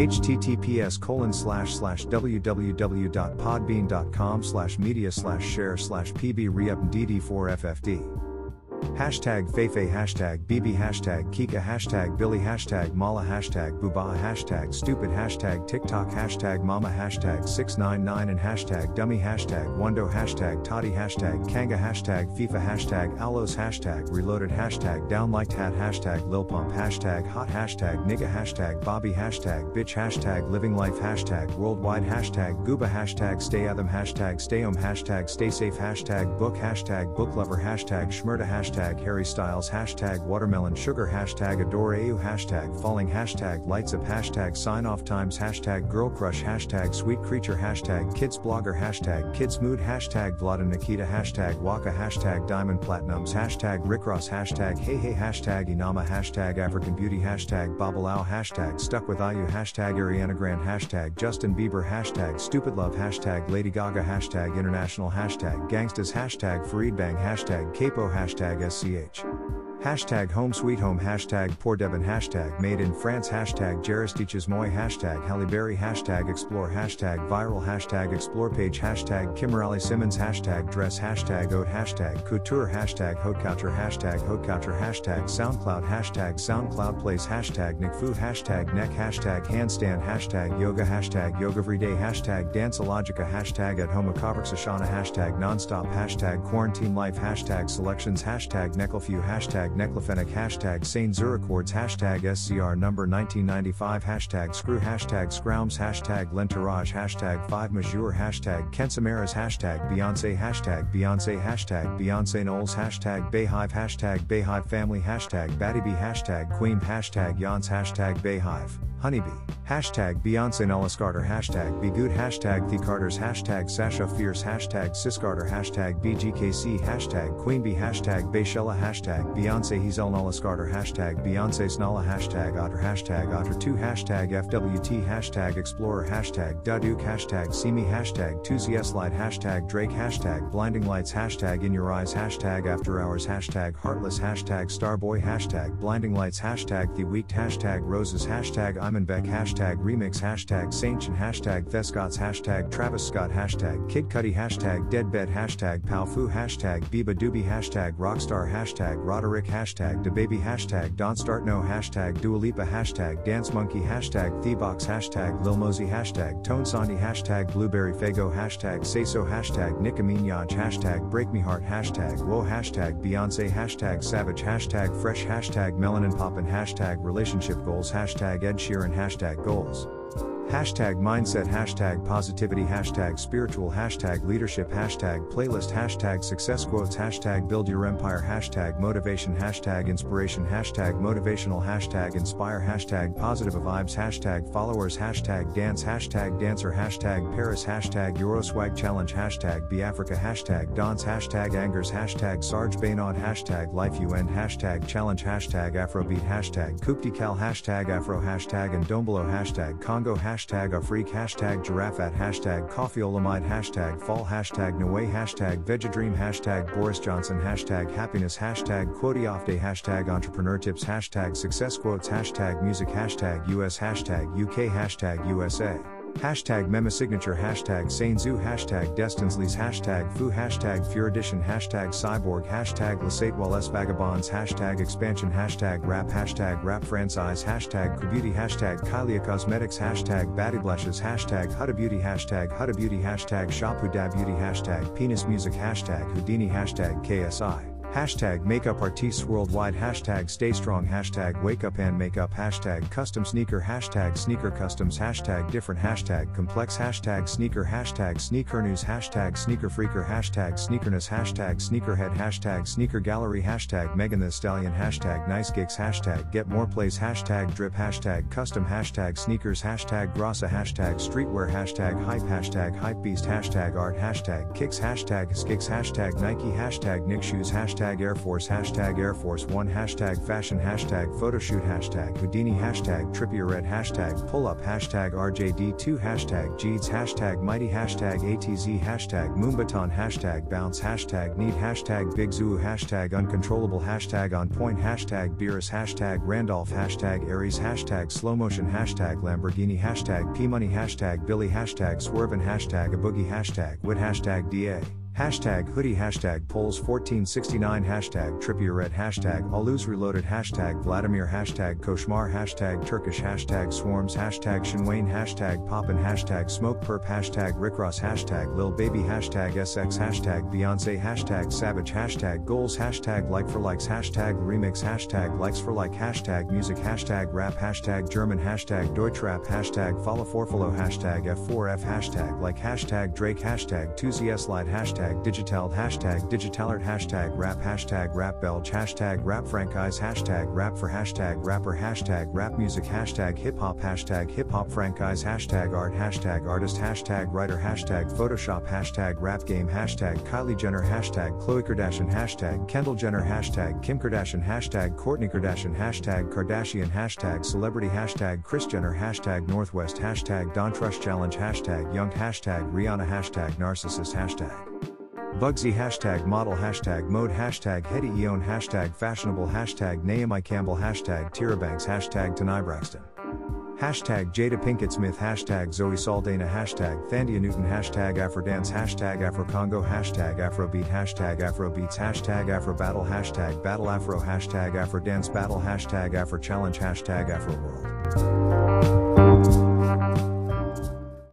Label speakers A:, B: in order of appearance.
A: https colon slash slash www.podbean.com slash media slash share slash pb reup dd4ffd Hashtag Feifei Hashtag BB Hashtag Kika Hashtag Billy Hashtag Mala Hashtag Booba Hashtag Stupid Hashtag TikTok Hashtag Mama Hashtag 699 and Hashtag Dummy Hashtag Wando Hashtag Toddy Hashtag Kanga Hashtag FIFA Hashtag Alos Hashtag Reloaded Hashtag Downliked Hat Hashtag Lil Pump Hashtag Hot Hashtag Nigga Hashtag Bobby Hashtag Bitch Hashtag Living Life Hashtag Worldwide Hashtag Gooba Hashtag Stay Adam Hashtag Stay Home Hashtag Stay Safe Hashtag Book Hashtag Book Lover Hashtag Shmurda Hashtag hashtag Harry Styles, hashtag watermelon sugar, hashtag adore AU, hashtag falling, hashtag lights up, hashtag sign off times, hashtag girl crush, hashtag sweet creature, hashtag kids blogger, hashtag kids mood, hashtag Vlad and Nikita, hashtag Waka, hashtag diamond platinums, hashtag Rick Ross, hashtag hey hey, hashtag Inama, hashtag African beauty, hashtag Babalao, hashtag stuck with IU, hashtag Ariana Grande, hashtag Justin Bieber, hashtag stupid love, hashtag Lady Gaga, hashtag international, hashtag gangstas, hashtag Farid Bang, hashtag Capo, hashtag SCH. Hashtag home sweet home hashtag poor Devon hashtag made in France hashtag Jaristiches Moi hashtag Halle Berry hashtag explore hashtag viral hashtag explore page hashtag Kimberly Simmons hashtag dress hashtag oat hashtag couture hashtag haute hashtag haute hashtag SoundCloud hashtag SoundCloud place hashtag Nekfeu hashtag neck hashtag handstand hashtag yoga hashtag yoga everyday hashtag danceologica hashtag at home hashtag nonstop hashtag quarantine life hashtag selections hashtag necklefew hashtag hashtag Neclofenic hashtag Saint Zurichords hashtag SCR number 1995 hashtag Screw hashtag Scroums hashtag L'Entourage hashtag 5 Majeur hashtag Kensamaras hashtag Beyonce hashtag Beyonce hashtag Beyonce Knowles hashtag Beyhive hashtag Beyhive Family hashtag Battybee hashtag Queen hashtag Yance hashtag Beyhive Honeybee. Hashtag Beyonce Knowles Carter. Hashtag Be Good. Hashtag The Carters. Hashtag Sasha Fierce. Hashtag Siscarter. Hashtag BGKC. Hashtag Queen Bee. Hashtag Beychella. Hashtag Beyonce He's Nullis Carter. Hashtag Beyonce Snala. Hashtag Otter. Hashtag Otter2. Hashtag FWT. Hashtag Explorer. Hashtag Duduk. Hashtag See Me. Hashtag 2CS Light. Hashtag Drake. Hashtag Blinding Lights. Hashtag In Your Eyes. Hashtag After Hours. Hashtag Heartless. Hashtag Starboy. Hashtag Blinding Lights. Hashtag The Weeknd. Hashtag Roses. Hashtag Beck hashtag remix hashtag Saintchen hashtag Thescots hashtag Travis Scott hashtag Kid Cudi hashtag Deadbed hashtag Palfu hashtag Biba Doobie hashtag Rockstar hashtag Roddy Ricch hashtag DaBaby hashtag Don't Start No hashtag Dua Lipa hashtag Dance Monkey hashtag Thebox hashtag Lil Mosey hashtag Tone Sandy hashtag Blueberry Faygo hashtag Say So hashtag Nicki hashtag Break Me Heart hashtag Whoa hashtag Beyonce hashtag Savage hashtag Fresh hashtag Melanin Poppin hashtag Relationship Goals hashtag Ed Sheeran hashtag goals. Hashtag mindset, hashtag positivity, hashtag spiritual, hashtag leadership, hashtag playlist, hashtag success quotes, hashtag build your empire, hashtag motivation, hashtag inspiration, hashtag motivational, hashtag inspire, hashtag positive vibes, hashtag followers, hashtag dance, hashtag dancer, hashtag Paris, hashtag Euroswag challenge, hashtag be Africa, hashtag dance, hashtag angers, hashtag Sarge Baynod, hashtag life end, hashtag challenge, hashtag Afrobeat, hashtag Kuptikal, hashtag Afro, hashtag and Dombolo, hashtag Congo, hashtag hashtag Afreak, hashtag Giraffe at hashtag Coffeeolamide, hashtag Fall, hashtag Noe, hashtag Vegedream, hashtag Boris Johnson, hashtag Happiness, hashtag Quote Off Day, hashtag Entrepreneur Tips, hashtag Success Quotes, hashtag Music, hashtag US, hashtag UK, hashtag USA. Hashtag Mema Signature Hashtag Sainzu Hashtag Destinsleys Hashtag Fu Hashtag Furidition Hashtag Cyborg Hashtag Lasatewall Vagabonds Hashtag Expansion Hashtag Rap Hashtag Rap Franchise Hashtag Beauty Hashtag Kylie Cosmetics Hashtag Bladyblushes Hashtag Huda Beauty Hashtag Huda Beauty Hashtag Shop Huda Beauty Hashtag Penis Music Hashtag Houdini Hashtag KSI Hashtag makeup artists worldwide. Hashtag stay strong. Hashtag wake up and makeup Hashtag custom sneaker. Hashtag sneaker customs. Hashtag different. Hashtag complex. Hashtag sneaker. Hashtag sneaker news. Hashtag sneaker freaker. Hashtag sneakerness. Hashtag sneakerhead. Hashtag sneaker gallery. Hashtag Megan Thee Stallion. Hashtag nice gigs. Hashtag get more plays. Hashtag drip. Hashtag custom. Hashtag sneakers. Hashtag grassa Hashtag streetwear. Hashtag hype. Hashtag hype beast. Hashtag art. Hashtag kicks. Hashtag skicks Hashtag Nike. Hashtag Nick shoes. Hashtag hashtag Air Force, hashtag Air Force One, hashtag fashion, hashtag photoshoot, hashtag Houdini, hashtag Trippie Redd, hashtag pull up, hashtag RJD2, hashtag Jeeds, hashtag Mighty, hashtag ATZ, hashtag Moombahton, hashtag Bounce, hashtag Need, hashtag Big Zoo, hashtag Uncontrollable, hashtag On Point, hashtag Beerus, hashtag Randolph, hashtag Aries, hashtag Slow Motion, hashtag Lamborghini, hashtag P Money, hashtag Billy, hashtag Swervin, hashtag A Boogie, hashtag Wit, hashtag DA. Hashtag hoodie hashtag polls 1469 hashtag trippie redd hashtag alus reloaded hashtag Vladimir hashtag koshmar hashtag Turkish hashtag swarms hashtag Shinwane hashtag poppin hashtag smokepurpp hashtag rickross hashtag lil baby hashtag sx hashtag Beyonce hashtag savage hashtag goals hashtag like for likes hashtag remix hashtag likes for like hashtag music hashtag rap hashtag German hashtag Deutschrap hashtag follow forfollow hashtag F4F hashtag like hashtag Drake hashtag 2ZS slide hashtag hashtag digital hashtag digitalert hashtag rap hashtag rap belge hashtag rap franchise hashtag rap for hashtag rapper hashtag rap music hashtag hip hop hashtag hip hop franchise hashtag art hashtag artist hashtag writer hashtag photoshop hashtag rap game hashtag Kylie Jenner hashtag Khloe Kardashian hashtag Kendall Jenner hashtag Kim Kardashian hashtag Kourtney Kardashian hashtag Kardashian hashtag celebrity hashtag Kris Jenner hashtag Northwest hashtag Don't Rush Challenge hashtag Young hashtag Rihanna hashtag Narcissist hashtag Bugsy hashtag model hashtag mode hashtag Hetty Eon hashtag fashionable hashtag Naomi Campbell hashtag Tyra Banks hashtag Tanai Braxton. Hashtag Jada Pinkett Smith hashtag Zoe Saldana hashtag Thandie Newton hashtag Afrodance hashtag Afrocongo hashtag Afrobeat hashtag Afrobeats hashtag Afrobattle hashtag Battle Afro hashtag Afrodance Battle hashtag Afro Challenge hashtag Afroworld.